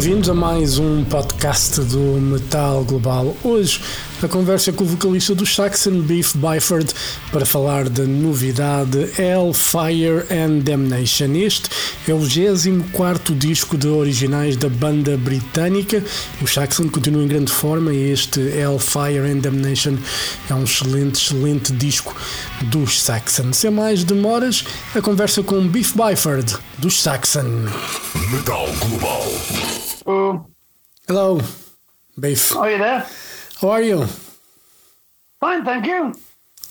bem-vindos a mais um podcast do Metal Global. Hoje a conversa com o vocalista do Saxon Beef Byford para falar da novidade Hellfire and Damnation. Este é o 24 disco de originais da banda britânica. O Saxon continua em grande forma e este Hellfire and Damnation é um excelente, excelente disco dos Saxon. Sem mais demoras, a conversa com Beef Byford dos Saxon. Metal Global. Oh, Hello, Biff. are you there? How are you? Fine, thank you.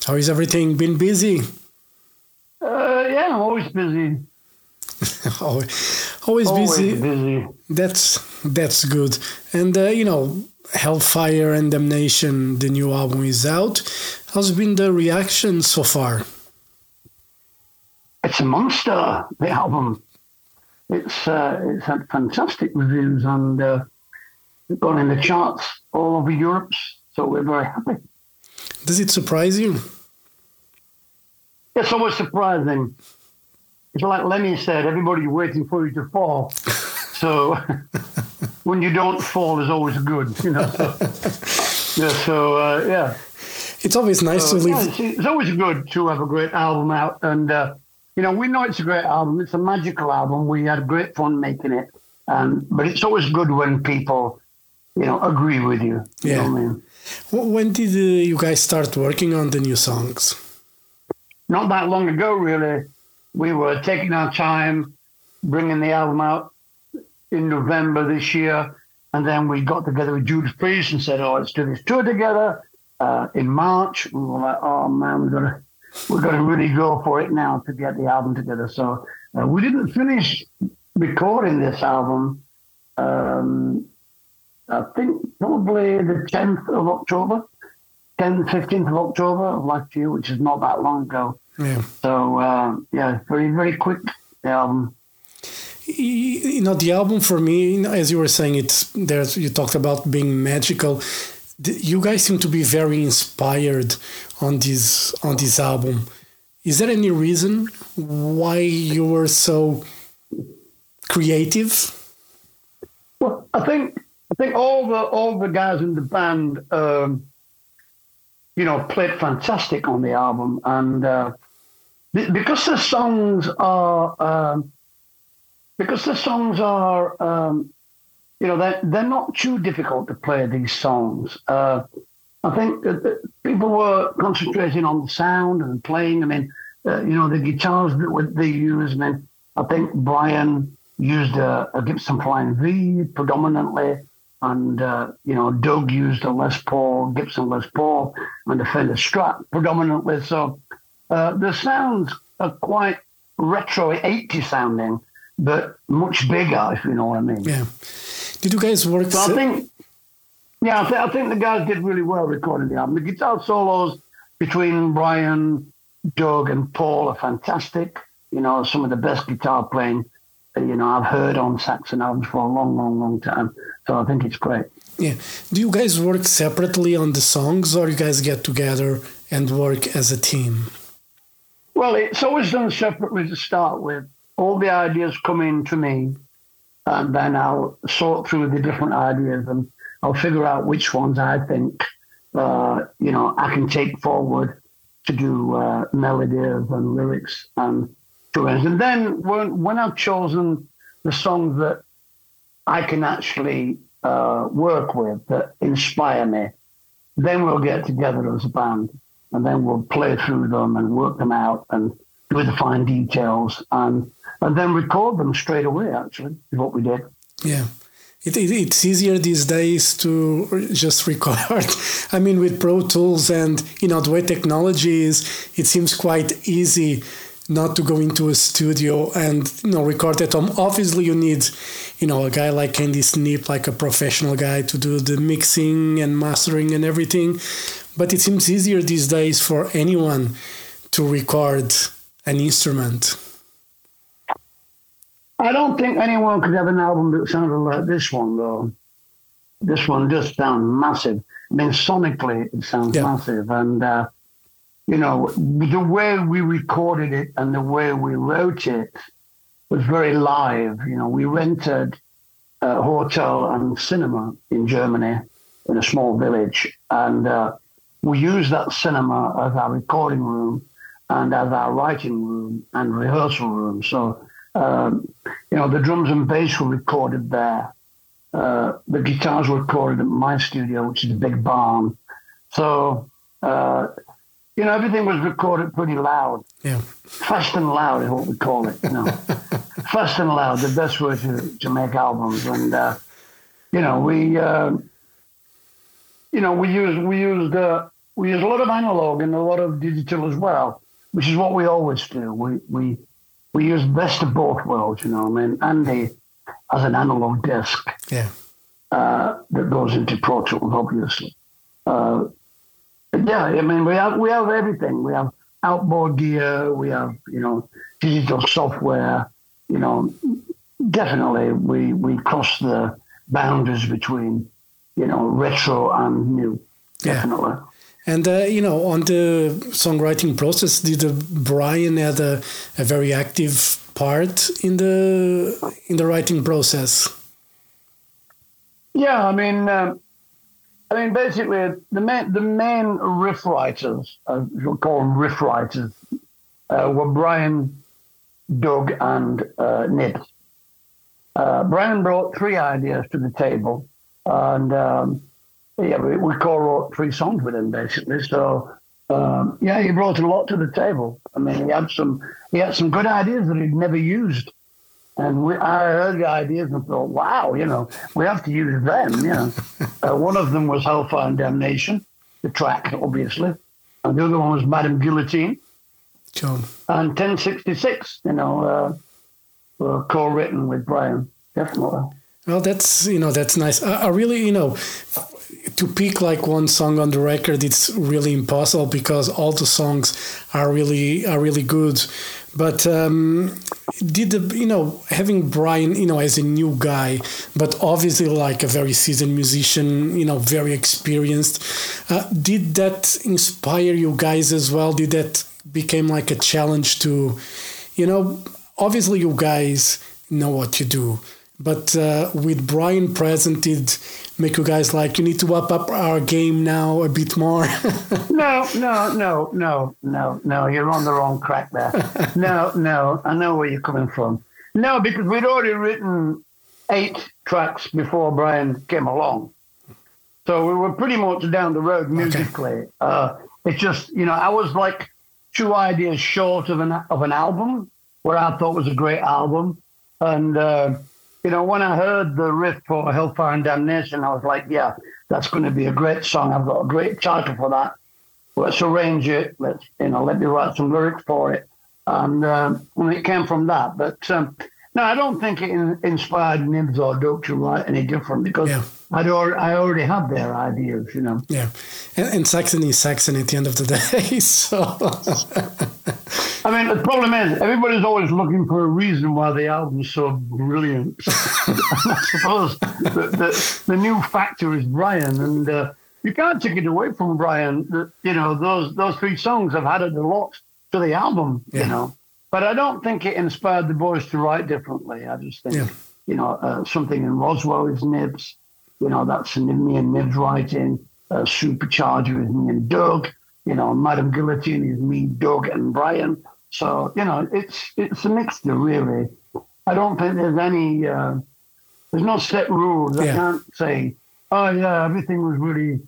How is everything? Been busy? Uh, yeah, I'm always busy. always, always Always busy. busy. That's that's good. And uh, you know, Hellfire and Damnation, the new album is out. How's been the reaction so far? It's a monster. The album. It's uh, it's had fantastic reviews and uh, it's gone in the charts all over Europe. So we're very happy. Does it surprise you? It's always surprising. It's like Lemmy said, everybody's waiting for you to fall. So when you don't fall is always good, you know. So, yeah, so uh, yeah. It's always nice So, to yeah, leave. it's, it's always good to have a great album out, and uh, you know we know it's a great album. It's a magical album. We had great fun making it, um, but it's always good when people, you know, agree with you. you Yeah. know I mean? When did uh, you guys start working on the new songs? Not that long ago, really, we were taking our time, bringing the album out in November this year, and then we got together with Judas Priest and said, "Oh, let's do this tour together." Uh, in March, we were like, "Oh man, we're gonna we're gonna really go for it now to get the album together." So uh, we didn't finish recording this album. Um, I think probably the 10th of October, 10th, 15th of October of last year, which is not that long ago. Yeah. So uh, yeah, very very quick the album. You know, the album for me, as you were saying, it's there's you talked about being magical. You guys seem to be very inspired on this on this album. Is there any reason why you were so creative? Well, I think I think all the all the guys in the band, um, you know, played fantastic on the album, and uh, be- because the songs are um, because the songs are um, you know they're they're not too difficult to play these songs. Uh, I think people were concentrating on the sound and playing. I mean, uh, you know, the guitars that they used. I mean, I think Brian used a, a Gibson Flying V predominantly, and uh, you know, Doug used a Les Paul, Gibson Les Paul, and a Fender Strat predominantly. So uh, the sounds are quite retro 80 sounding, but much bigger, if you know what I mean. Yeah. Did you guys work? So I think, yeah, I, th- I think the guys did really well recording the album. The guitar solos between Brian, Doug, and Paul are fantastic. You know, some of the best guitar playing, uh, you know, I've heard on Saxon albums for a long, long, long time. So I think it's great. yeah. Do you guys work separately on the songs, or you guys get together and work as a team? Well, it's always done separately to start with. All the ideas come in to me, and then I'll sort through the different ideas and I'll figure out which ones I think, uh, you know, I can take forward to do uh, melodies and lyrics and tunes. And then when, when I've chosen the songs that I can actually uh, work with that inspire me, then we'll get together as a band and then we'll play through them and work them out and do the fine details and and then record them straight away actually is what we did Yeah. It, it, it's easier these days to just record. I mean, with Pro Tools and you know the way technology is, it seems quite easy not to go into a studio and you know record at home. Obviously, you need you know a guy like Andy Sneap, like a professional guy, to do the mixing and mastering and everything. But it seems easier these days for anyone to record an instrument. I don't think anyone could have an album that sounded like this one, though. This one does sound massive. I mean, sonically, it sounds Yeah. massive. And, uh, you know, the way we recorded it and the way we wrote it was very live. You know, we rented a hotel and cinema in Germany in a small village, and uh, we used that cinema as our recording room and as our writing room and rehearsal room. So, um, you know, the drums and bass were recorded there. Uh, the guitars were recorded at my studio, which is a big barn. So, uh, you know, everything was recorded pretty loud. Yeah. Fast and loud is what we call it. You know, fast and loud, the best way to, to make albums. And uh, you know, we, uh, you know, we used we used uh, we used a lot of analog and a lot of digital as well, which is what we always do. We we we use best of both worlds. You know, I mean, Andy has an analog disc Yeah. uh, that goes into Pro Tools, obviously. Uh, yeah, I mean, we have we have everything. We have outboard gear. We have you know digital software. You know, definitely we we cross the boundaries between you know retro and new. Yeah. And uh, you know, on the songwriting process, did uh, Brian had a, a very active part in the in the writing process? Yeah, I mean, um, I mean, basically, the main the main riff writers, uh, we'll call them riff writers, uh, were Brian, Doug, and uh, Nibs. Uh, Brian brought three ideas to the table, and um, yeah, we, we co-wrote three songs with him basically. So um, yeah, he brought a lot to the table. I mean, he had some he had some good ideas that he'd never used. And we, I heard the ideas and thought, wow, you know, we have to use them. You know, uh, one of them was Hellfire and Damnation, the track, obviously, and the other one was Madame Guillotine John, and 1066. You know, uh, were co-written with Brian, definitely. Well, that's you know that's nice. I, I really you know to pick like one song on the record, it's really impossible because all the songs are really are really good. But um, did the you know having Brian you know as a new guy, but obviously like a very seasoned musician, you know very experienced. Uh, did that inspire you guys as well? Did that became like a challenge to, you know, obviously you guys know what you do. But uh, with Brian present, did make you guys like you need to up up our game now a bit more? No, no, no, no, no, no. You're on the wrong track there. No, no. I know where you're coming from. No, because we'd already written eight tracks before Brian came along. So we were pretty much down the road musically. Uh, it's just, you know, I was like two ideas short of an of an album, what I thought was a great album. And uh, you know, when I heard the riff for Hellfire and Damnation, I was like, yeah, that's going to be a great song. I've got a great title for that. Let's arrange it. Let's, you know, let me write some lyrics for it. And, um, and it came from that. But um, no, I don't think it inspired Nibs or to write any different because Yeah. I'd al- I already had their ideas, you know. yeah, and, and Saxon is Saxon at the end of the day. So I mean, the problem is everybody's always looking for a reason why the album's so brilliant. I suppose the, the, the new factor is Brian, and uh, you can't take it away from Brian. That you know those those three songs have added a lot to the album. Yeah. You know, but I don't think it inspired the boys to write differently. I just think Yeah. you know uh, something in Roswell is Nibs. You know, that's me and Nibs writing. Uh, Supercharger is me and Doug. You know, Madame Guillotine is me, Doug, and Brian. So you know, it's it's a mixture, really. I don't think there's any. Uh, there's no set rules. I can't say, oh yeah, everything was really,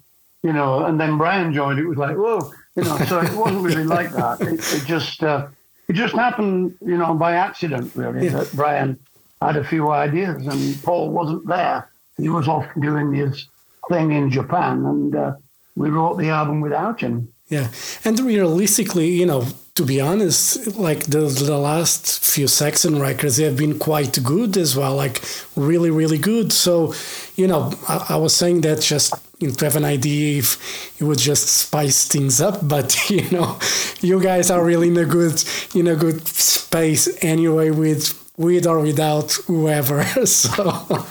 you know. And then Brian joined. It was like, whoa, you know. So it wasn't really like that. It, it just uh, it just happened, you know, by accident, really. Yeah. That Brian had a few ideas, and Paul wasn't there. He was off doing his thing in Japan, and uh, we wrote the album without him. Yeah, and realistically, you know, to be honest, like the the last few Saxon records they have been quite good as well, like really, really good. So, you know, I, I was saying that just you know, to have an idea if it would just spice things up, but you know, you guys are really in a good in a good space anyway with with or without whoever. So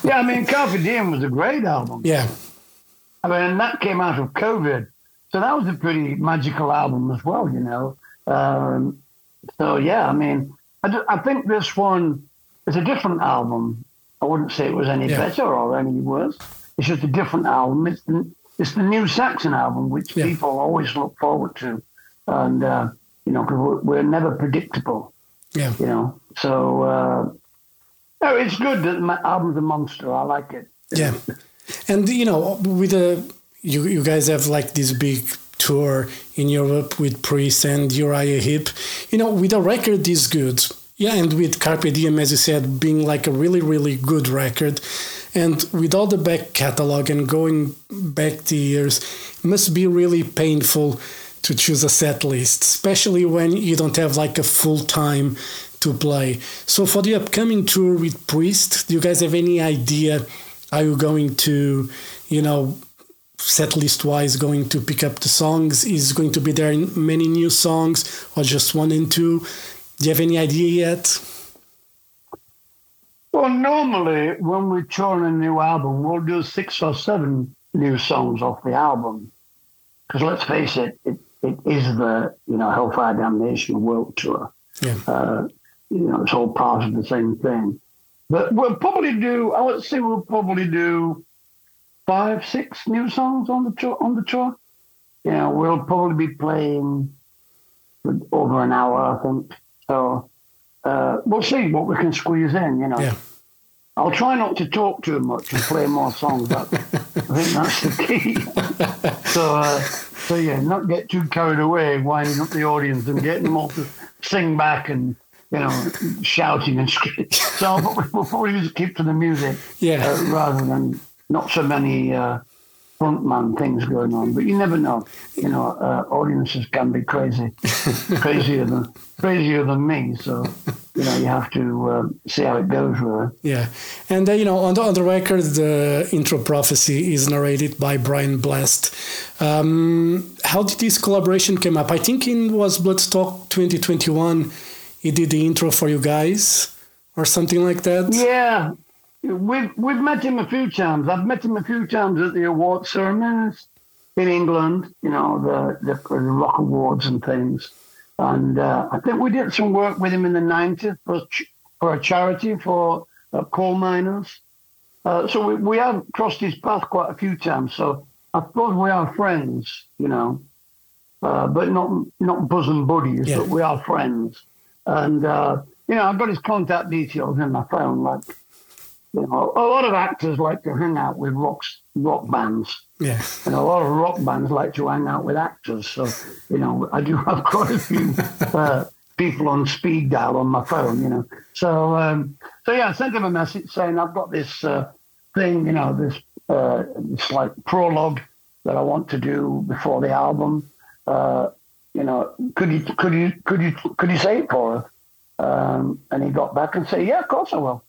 Yeah, I mean, Carpe Diem was a great album. yeah, I mean, that came out of COVID. so that was a pretty magical album as well, you know. Um, so yeah, I mean, I I think this one is a different album. I wouldn't say it was any Yeah. better or any worse. It's just a different album. It's the, it's the new Saxon album, which Yeah. people always look forward to, and uh, you know, because we're, we're never predictable, Yeah. you know. So uh, no, it's good that my album's a monster. I like it. Yeah, and you know, with the you you guys have like this big tour in Europe with Priest and Uriah Heep. You know, with a record this good, yeah, and with Carpe Diem, as you said, being like a really really good record, and with all the back catalog and going back the years, must be really painful to choose a set list, especially when you don't have like a full time to play. So for the upcoming tour with Priest, do you guys have any idea? Are you going to, you know, set list wise, going to pick up the songs? Is going to be there many new songs or just one and two? Do you have any idea yet? Well, normally when we tour a new album, we'll do six or seven new songs off the album. Because let's face it, it, it is the you know Hellfire Damnation World Tour. Yeah. Uh, you know, it's all part of the same thing. But we'll probably do. I would say we'll probably do five, six new songs on the tour. On the tour, you know, we'll probably be playing over an hour, I think. So uh, we'll see what we can squeeze in. You know. Yeah. I'll try not to talk too much and play more songs. But I think that's the key. so, uh, so yeah, not get too carried away, winding up the audience and getting them all to sing back and you know shouting and screaming. So we'll probably just keep to the music Yeah. uh, rather than not so many uh, frontman things going on. But you never know. You know, uh, audiences can be crazy, crazier than crazier than me. So you know, you have to uh, see how it goes. Really. Yeah, and uh, you know, on the, on the record, the intro prophecy is narrated by Brian Blessed. Um, how did this collaboration come up? I think it was Bloodstock 2021. He did the intro for you guys, or something like that. Yeah, we've we've met him a few times. I've met him a few times at the award ceremonies in England. You know, the the, rock awards and things. And uh, I think we did some work with him in the nineties for ch- for a charity for uh, coal miners. Uh, so we, we have crossed his path quite a few times. So I suppose we are friends, you know, uh, but not not bosom buddies, Yeah. but we are friends. And uh, you know, I've got his contact details in my phone. Like, you know, a lot of actors like to hang out with rock rock bands, Yeah, and a lot of rock bands like to hang out with actors. So, you know, I do have quite a few uh, people on speed dial on my phone. You know, so um, so yeah, I sent him a message saying I've got this uh, thing, you know, this uh, it's like prologue that I want to do before the album. Uh, you know, could you could you could you could you say it for us? Um, and he got back and said, "Yeah, of course I will."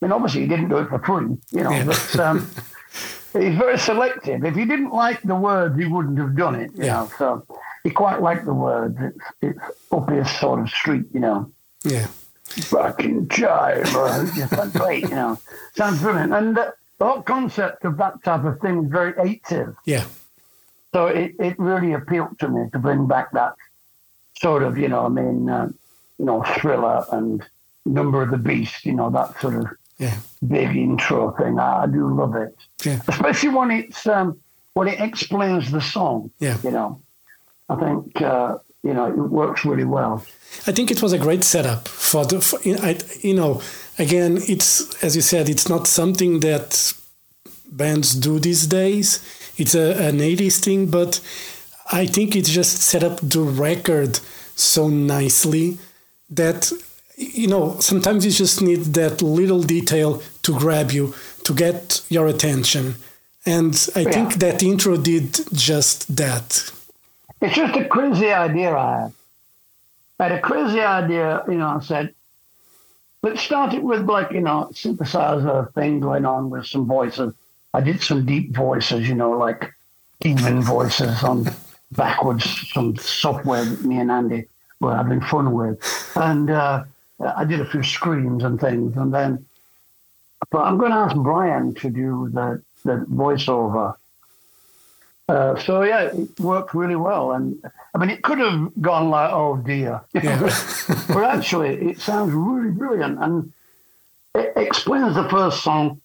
I mean, obviously he didn't do it for free, you know, Yeah. but um, he's very selective. If he didn't like the words, he wouldn't have done it, you Yeah. know. So he quite liked the words. It's it's up his sort of street, you know. yeah, Fucking jive, or just great, you know. Sounds brilliant. And the, the whole concept of that type of thing is very 80s. yeah, So it, it really appealed to me to bring back that sort of, you know, I mean, uh, you know, thriller and Number of the Beast, you know, that sort of yeah, big intro thing. I, I do love it, yeah, especially when it's um, when it explains the song. Yeah. You know, I think uh, you know it works really well. I think it was a great setup for the. For, I, you know, again, it's as you said, it's not something that bands do these days. It's a, an 80s thing, but I think it just set up the record so nicely that you know sometimes you just need that little detail to grab you to get your attention and i Yeah. think that intro did just that It's just a crazy idea I had. I had a crazy idea, you know, I said, let's start it with like, you know, synthesizer thing going on with some voices. I did some deep voices, you know, like demon voices on backwards, some software that me and Andy were having fun with. And uh, I did a few screens and things. And then, but I'm going to ask Brian to do the, the voiceover Uh, so yeah, it worked really well, and I mean, it could have gone like, oh dear, Yeah. but actually, it sounds really brilliant, and it explains the first song,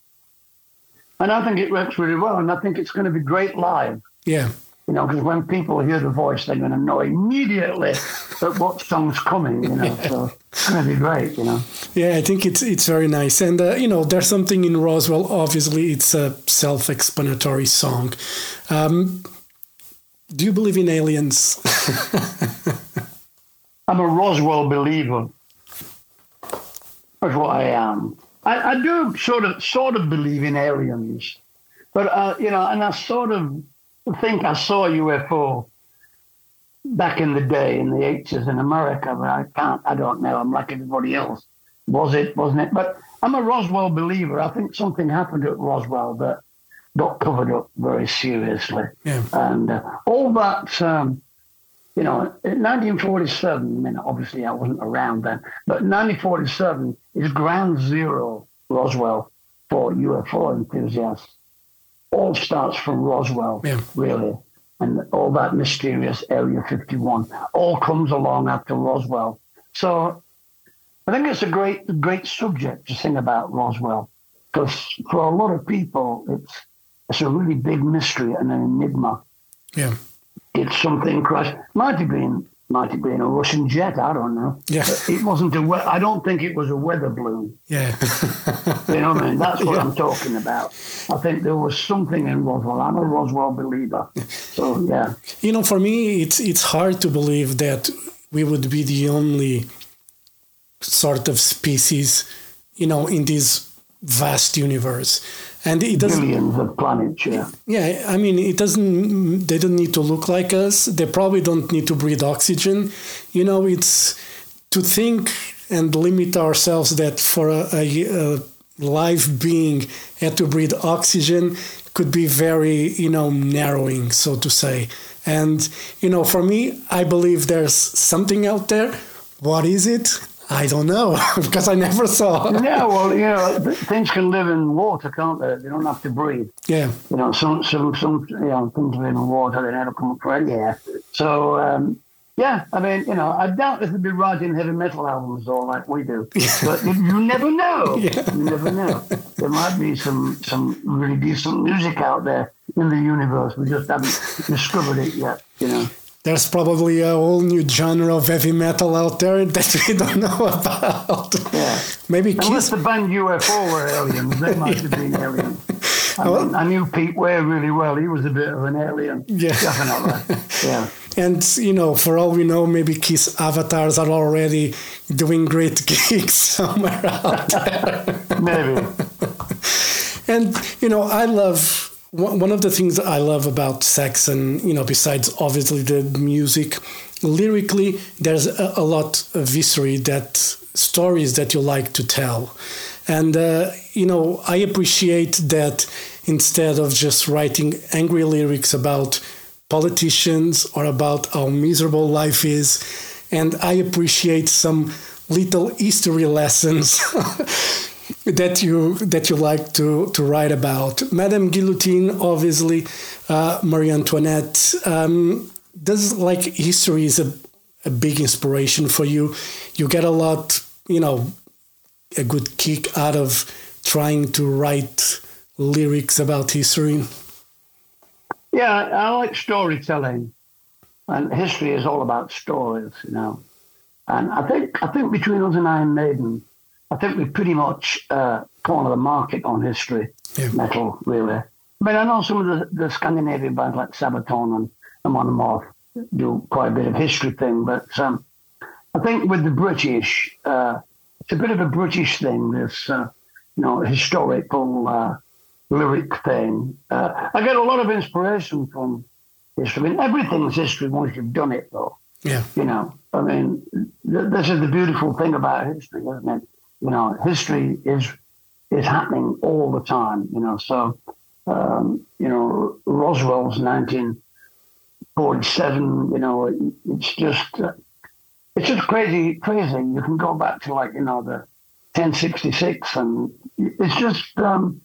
and I think it works really well, and I think it's going to be great live. yeah. You know, because when people hear the voice, they're going to know immediately that what song's coming. You know, so it's going to be great. You know. Yeah, I think it's it's very nice, and uh, you know, there's something in Roswell. Obviously, it's a self-explanatory song. Um, do you believe in aliens? I'm a Roswell believer. That's what I am. I, I do sort of sort of believe in aliens, but uh, you know, and I sort of think I saw a UFO back in the day in the 80s in America, but I can't. I don't know. I'm like everybody else. Was it? Wasn't it? But I'm a Roswell believer. I think something happened at Roswell that got covered up very seriously, Yeah. and uh, all that. Um, you know, in 1947, I mean, obviously I wasn't around then, but 1947 is ground zero, Roswell, for UFO enthusiasts. All starts from Roswell, Yeah. really. And all that mysterious Area 51 all comes along after Roswell. So I think it's a great, great subject to sing about Roswell because for a lot of people, it's, it's a really big mystery and an enigma Yeah. it's something crash? Might have been, might have been a Russian jet. I don't know. Yeah. It wasn't a. we- I don't think it was a weather balloon. Yeah. You know what I mean? That's what Yeah. I'm talking about. I think there was something in Roswell. I'm a Roswell believer. So yeah, you know, for me, it's it's hard to believe that we would be the only sort of species, you know, in this vast universe. And it doesn't. billions of planets. Yeah, Yeah, I mean, it doesn't. They don't need to look like us. They probably don't need to breathe oxygen. You know, it's to think and limit ourselves that for a, a, a live being had to breathe oxygen could be very, you know, narrowing, so to say. And you know, for me, I believe there's something out there. What is it? I don't know because I never saw. yeah. Well, you know, things can live in water, can't they? They don't have to breathe. Yeah, You know, some some some you know things live in water. They never come up for any air. So. Um, yeah, I mean, you know, I doubt if they'd be writing heavy metal albums all like we do, but you, you never know. Yeah. You never know. There might be some some really decent music out there in the universe. We just haven't discovered it yet. You know. There's probably a whole new genre of heavy metal out there that we don't know about. Yeah. Maybe Unless Kiss. the band UFO were aliens, they might have been aliens. I, mean, I knew Pete Way really well. He was a bit of an alien. Yeah. Definitely. Yeah. And, you know, for all we know, maybe Kiss avatars are already doing great gigs somewhere out there. Maybe. And, you know, I love one of the things I love about Saxon, you know, besides obviously the music, lyrically, there's a, a lot of history that stories that you like to tell. And, uh, you know, I appreciate that instead of just writing angry lyrics about politicians or about how miserable life is, and I appreciate some little history lessons that you that you like to to write about. Madame Guillotine, obviously, uh, Marie Antoinette. Um, does like history is a, a big inspiration for you. You get a lot, you know, a good kick out of trying to write lyrics about history. Yeah, I like storytelling, and history is all about stories, you know. And I think I think between us and Iron Maiden, I think we pretty much uh, corner the market on history Yeah. metal, really. I mean, I know some of the, the Scandinavian bands like Sabaton and, and Amon Amarth do quite a bit of history thing, but um, I think with the British, uh, it's a bit of a British thing. This, uh, you know, historical uh, lyric thing. Uh, I get a lot of inspiration from history. I mean, everything's history once you've done it, though. Yeah, You know, I mean, th- this is the beautiful thing about history, isn't it? You know, history is is happening all the time. You know, so um, you know, Roswell's 1947. You know, it, it's just uh, it's just crazy, crazy. You can go back to like you know the 1066, and it's just um,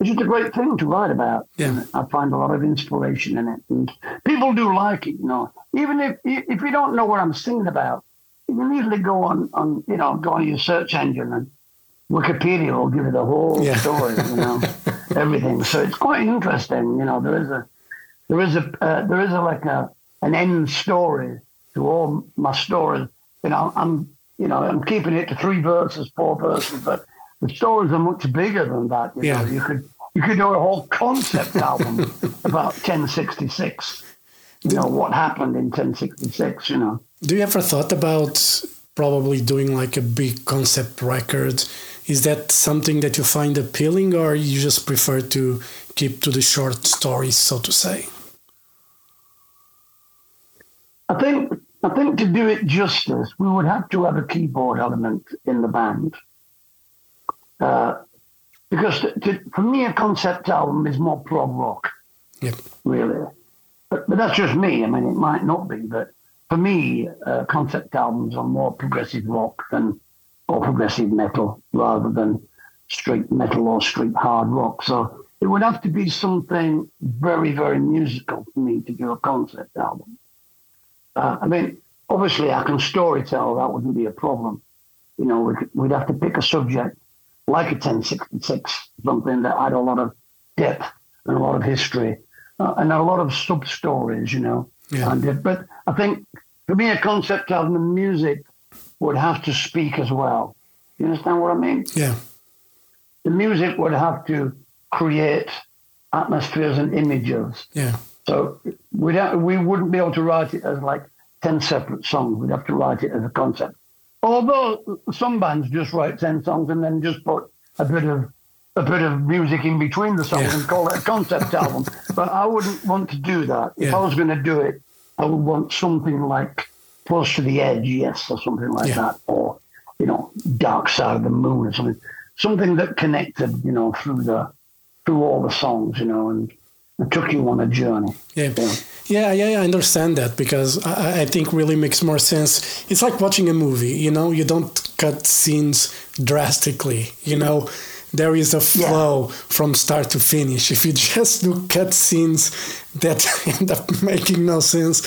it's just a great thing to write about. Yeah. I find a lot of inspiration in it, and people do like it. You know, even if if you don't know what I'm singing about, you can easily go on on you know go on your search engine and Wikipedia will give you the whole Yeah. story. You know, everything. So it's quite interesting. You know, there is a there is a uh, there is a like a an end story to all my stories. You know, I'm you know I'm keeping it to three verses, four verses, but the stories are much bigger than that. You Yeah. know, you could you could do a whole concept album about 1066. You know what happened in 1066. You know. Do you ever thought about probably doing like a big concept record? Is that something that you find appealing, or you just prefer to keep to the short stories, so to say? I think I think to do it justice, we would have to have a keyboard element in the band. Uh, because to, to, for me, a concept album is more prog rock, Yep. really. But, but that's just me. I mean, it might not be, but for me, uh, concept albums are more progressive rock than or progressive metal rather than straight metal or straight hard rock. So it would have to be something very, very musical for me to do a concept album. Uh, I mean, obviously, I can storytell. That wouldn't be a problem. You know, we could, we'd have to pick a subject like a 1066, something that had a lot of depth and a lot of history uh, and a lot of sub stories. You know, Yeah. and it, but I think for me, a concept album, the music would have to speak as well. You understand what I mean? Yeah. The music would have to create atmospheres and images. Yeah. So we'd have, we wouldn't be able to write it as like 10 separate songs. We'd have to write it as a concept. Although some bands just write 10 songs and then just put a bit of a bit of music in between the songs Yeah. and call it a concept album. But I wouldn't want to do that. If Yeah. I was going to do it, I would want something like Close to the Edge, yes, or something like Yeah. that. Or, you know, Dark Side of the Moon or something. Something that connected, you know, through the through all the songs, you know, and, and took you on a journey. Yeah. Yeah. Yeah, yeah, yeah, I understand that because I, I think really makes more sense. It's like watching a movie, you know, you don't cut scenes drastically, you know, there is a flow from start to finish. If you just do cut scenes that end up making no sense,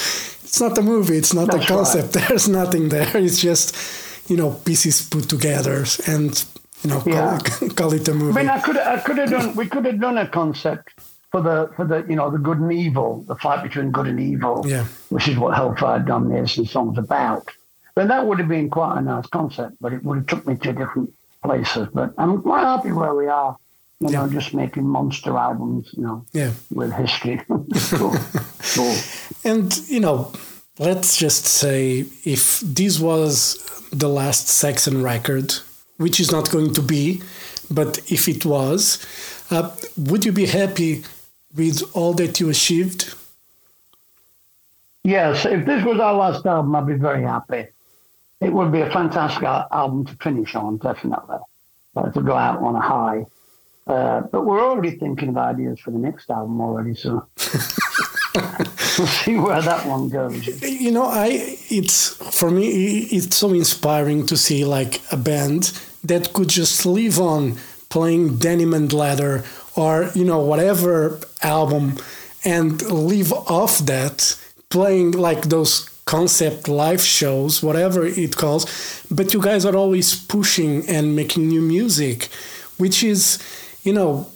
it's not a movie, it's not That's a concept. There's nothing there. It's just, you know, pieces put together and, you know, Yeah. call, call it a movie. I mean, I could I could have done we could have done a concept for the for the you know the good and evil, the fight between good and evil, Yeah. which is what Hellfire Damnation song's about. Then that would have been quite a nice concept, but it would have took me to a different places. But I'm quite happy where we are. You know, just making monster albums, you know, yeah. with history. cool. cool. And, you know, let's just say if this was the last Saxon record, which is not going to be, but if it was, uh, would you be happy with all that you achieved? Yes, if this was our last album, I'd be very happy. It would be a fantastic album to finish on, definitely. To go out on a high. Uh, but we're already thinking of ideas for the next album already, so we'll see where that one goes. You know, I it's for me it's so inspiring to see like a band that could just live on playing Denim and Leather or you know whatever album and live off that playing like those concept live shows whatever it calls but you guys are always pushing and making new music which is you know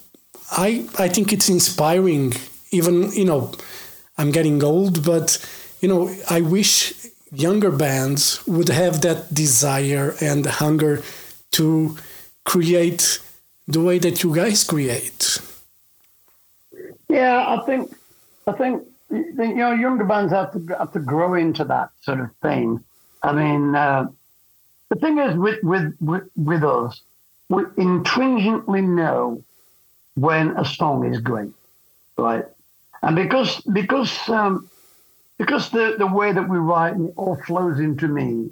i i think it's inspiring even you know i'm getting old but you know i wish younger bands would have that desire and hunger to create the way that you guys create. Yeah, I think, I think, you know, younger bands have to have to grow into that sort of thing. I mean, uh, the thing is with with with, with us, we intrinsically know when a song is great, right? And because because um, because the the way that we write it all flows into me.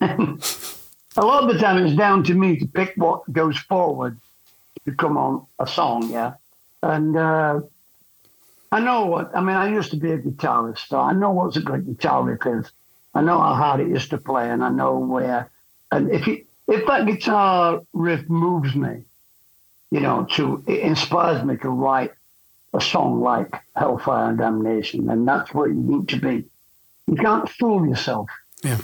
a lot of the time, it's down to me to pick what goes forward to come on a song, yeah. And uh, I know what I mean. I used to be a guitarist, so I know what's a great guitar riff is. I know how hard it is to play, and I know where. And if it, if that guitar riff moves me, you know, to it inspires me to write a song like Hellfire and Damnation, and that's what you need to be. You can't fool yourself. Yeah.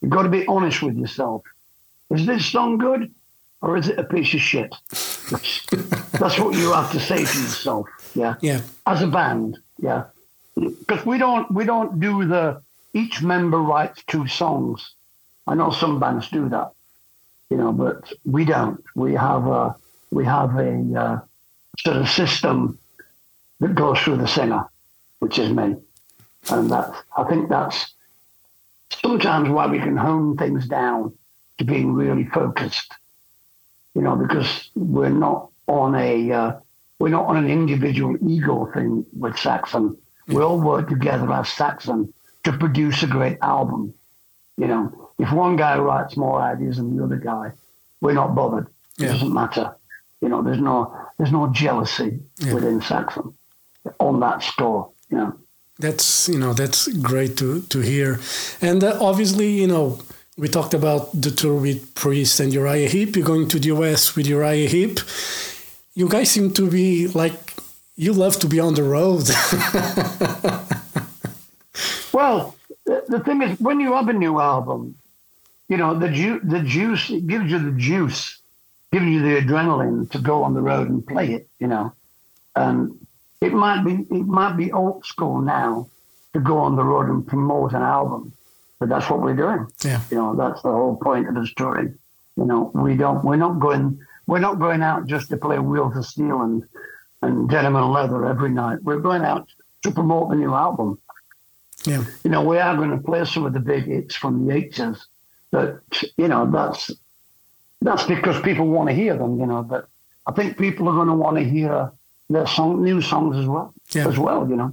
You've got to be honest with yourself. Is this song good, or is it a piece of shit? That's, what you have to say to yourself. Yeah. Yeah. As a band. Yeah. Because we don't we don't do the each member writes two songs. I know some bands do that, you know, but we don't. We have a we have a uh, sort of system that goes through the singer, which is me, and that's I think that's sometimes why we can hone things down to being really focused. You know, because we're not on a uh, we're not on an individual ego thing with Saxon. We all work together as Saxon to produce a great album. You know, if one guy writes more ideas than the other guy, we're not bothered. It Yeah. doesn't matter. You know, there's no there's no jealousy Yeah. within Saxon on that score. You know. That's you know that's great to to hear, and uh, obviously you know we talked about the tour with Priest and Uriah Heep. You're going to the US with Uriah Heep. You guys seem to be like you love to be on the road. Well, the, thing is, when you have a new album, you know the ju- the juice it gives you the juice, gives you the adrenaline to go on the road and play it. You know, and it might be it might be old school now to go on the road and promote an album, but that's what we're doing. yeah, You know, that's the whole point of the story. You know, we don't we're not going we're not going out just to play Wheels of Steel and and Denim and Leather every night. We're going out to promote the new album yeah, you know, we are going to play some of the big hits from the 80s. But, you know, that's that's because people want to hear them, you know. But I think people are going to want to hear their song, new songs as well, Yeah. as well, you know.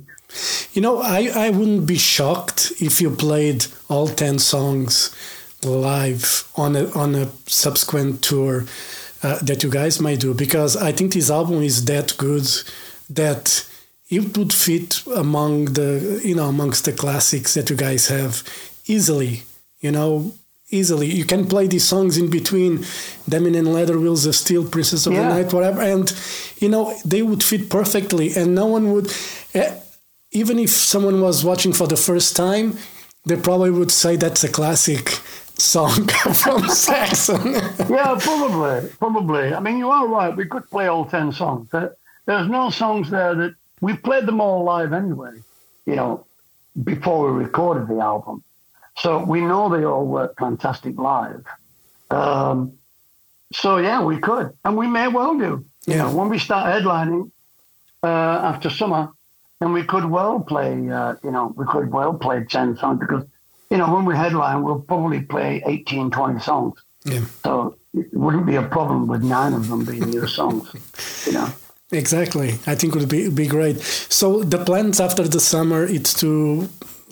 You know, I, I wouldn't be shocked if you played all 10 songs live on a, on a subsequent tour uh, that you guys might do because I think this album is that good that it would fit among the, you know, amongst the classics that you guys have easily, you know, easily. You can play these songs in between Denim and Leather Wheels of Steel, Princess of Yeah. the Night, whatever, and, you know, they would fit perfectly and no one would. eh, even if someone was watching for the first time, they probably would say that's a classic song from Saxon. Yeah, probably, probably. I mean, you are right. We could play all 10 songs. There- There's no songs there that we played them all live anyway, you know, before we recorded the album. So we know they all work fantastic live. Um, so yeah, we could, and we may well do. You Yeah. know, when we start headlining uh, after summer, then we could well play. Uh, you know, we could well play ten songs because, you know, when we headline, we'll probably play 18, 20 songs. yeah, So it wouldn't be a problem with nine of them being new songs. You know. exactly. I think it would be be great. So the plans after the summer it's to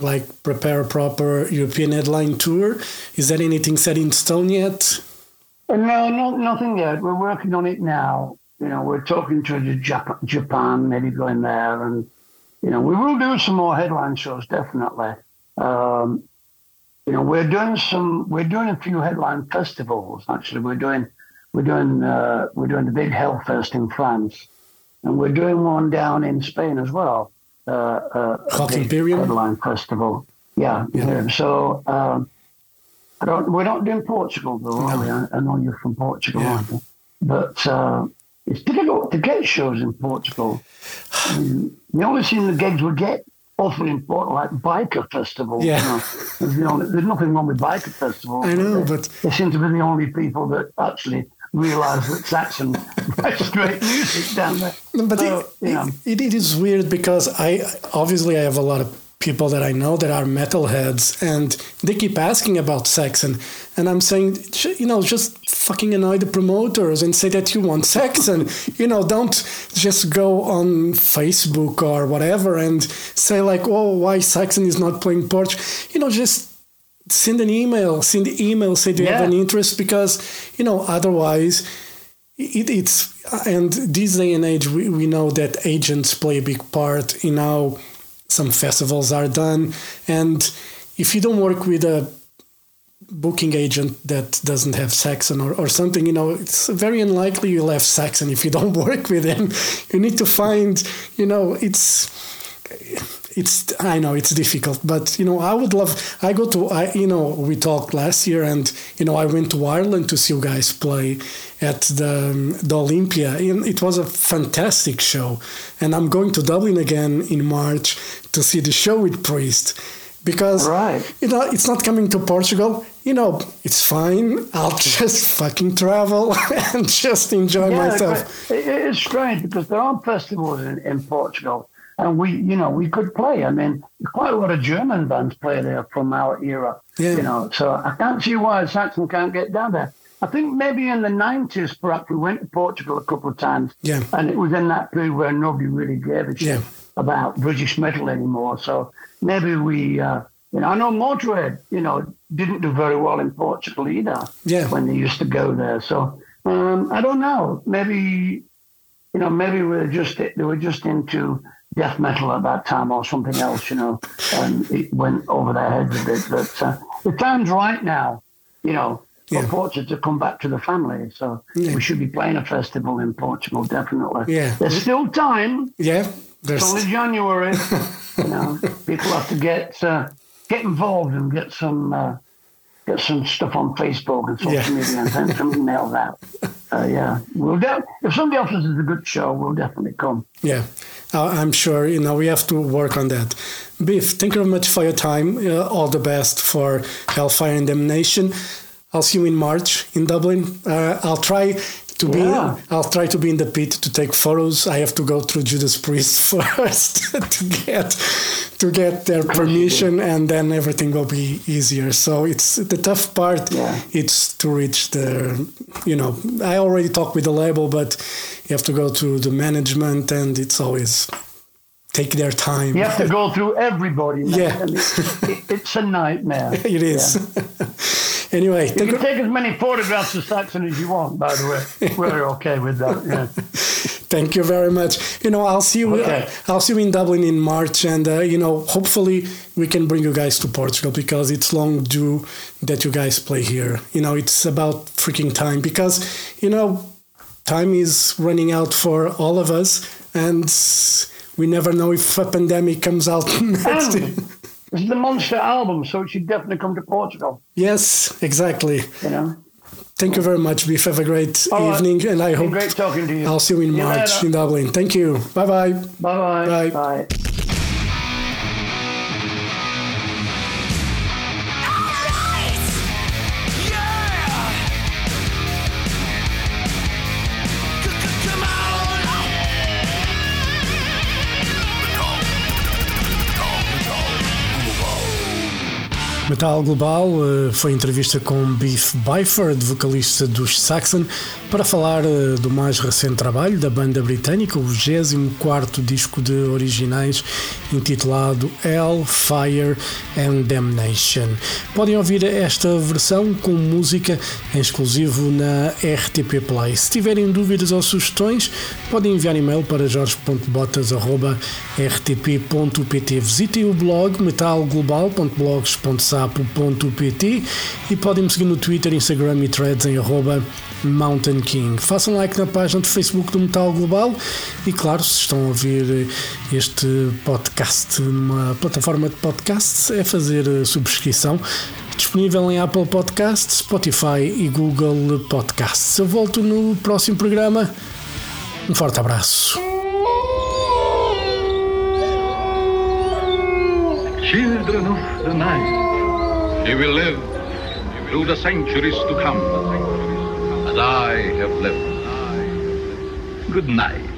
like prepare a proper European headline tour. Is there anything set in stone yet? Uh, No, no, nothing yet. We're working on it now. You know, we're talking to Jap- Japan, maybe going there, and you know, we will do some more headline shows definitely. Um, you know, we're doing some. We're doing a few headline festivals. Actually, we're doing we're doing uh, we're doing the big Hellfest in France, and we're doing one down in Spain as well. Uh, uh, headline festival. Yeah. Yeah. So. Um, I don't, we're not doing Portugal though, are we? I, I know you're from Portugal, Yeah. aren't you? But uh, it's difficult to get shows in Portugal. I mean, the only thing the gigs we get in Portugal, like biker festivals. Yeah. You know, there's, the only, there's nothing wrong with biker festivals. I know, they, but- they seem to be the only people that actually realise that Saxon writes great music down there. But So, it, you know. it, it is weird because I obviously I have a lot of people that I know that are metalheads and they keep asking about sex, and and I'm saying you know just fucking annoy the promoters and say that you want Saxon you know don't just go on Facebook or whatever and say like oh why Saxon is not playing Portugal you know just send an email send the email say do you have an interest? Because you know otherwise it, it's and this day and age we, we know that agents play a big part in how some festivals are done and if you don't work with a booking agent that doesn't have Saxon or, or something, you know, it's very unlikely you'll have Saxon if you don't work with him. You need to find, you know, it's it's I know it's difficult, but you know I would love. I go to I you know we talked last year, and you know I went to Ireland to see you guys play at the um, the Olympia. And it was a fantastic show, and I'm going to Dublin again in March to see the show with Priest because Right. you know it's not coming to Portugal. You know it's fine. I'll just fucking travel and just enjoy myself. it's strange because there aren't festivals in, in Portugal, and we, you know, we could play. I mean, quite a lot of German bands play there from our era. Yeah. You know, so I can't see why Saxon can't get down there. I think maybe in the nineties, perhaps we went to Portugal a couple of times, Yeah. and it was in that period where nobody really gave a shit Yeah. about British metal anymore. So maybe we. Uh, you know, I know Motorhead, you know, didn't do very well in Portugal either Yeah. when they used to go there. So um, I don't know. Maybe you know, maybe we're just they were just into death metal at that time or something else, you know, and it went over their heads a bit. But uh, the time's right now, you know, for Yeah. Portugal to come back to the family. So Yeah. we should be playing a festival in Portugal, definitely. Yeah. There's still time. Yeah, It's only January. you know, people have to get uh, get involved and get some uh, get some stuff on Facebook and social Yeah. media and send some emails out. Uh, yeah, we'll de- if somebody offers us a good show, we'll definitely come. Yeah, I'm sure. You know, we have to work on that. Biff, thank you very much for your time. Uh, all the best for Hellfire and Damnation. I'll see you in March in Dublin. Uh, I'll try to be. Yeah. I'll try to be in the pit to take photos. I have to go through Judas Priest first to get to get their permission, and then everything will be easier. So it's the tough part. Yeah. It's to reach the. You know, I already talked with the label, but you have to go to the management, and it's always take their time. You have to go through everybody. man, Yeah. it, it, it's a nightmare. it is. anyway, You can you, take as many photographs of Saxon as you want. By the way, we're okay with that. Yeah. thank you very much. You know, I'll see you. Okay. I'll see you in Dublin in March, and uh, you know, hopefully we can bring you guys to Portugal because it's long due that you guys play here. You know, it's about freaking time because you know, time is running out for all of us, and we never know if a pandemic comes out next. this is the Monster album, so it should definitely come to Portugal. Yes, exactly. You know. Thank you very much, Biff. Have a great All right. evening, and I hope great talking to you. I'll see you in See March in Dublin. Thank you. Bye bye. Bye-bye. Bye. Bye. Metal Global eh, foi entrevista com Beef Byford, vocalista dos Saxon, para falar eh, do mais recente trabalho da banda britânica, o 24 disco de originais, intitulado Hell, Fire and Damnation. Podem ouvir esta versão com música em exclusivo na RTP Play. Se tiverem dúvidas ou sugestões, podem enviar e-mail para jorge.botas.rtp.pt. Visitem o blog metalglobal.blogs.sapo.pt e podem me seguir no Twitter, Instagram e threads em arroba Mountain King. Façam like na página do Facebook do Metal Global e, claro, se estão a ouvir este podcast numa plataforma de podcasts, é fazer a subscrição. Disponível em Apple Podcasts, Spotify e Google Podcasts. Eu volto no próximo programa. Um forte abraço. Children of the night, you will live through the centuries to come, I have lived. Good night.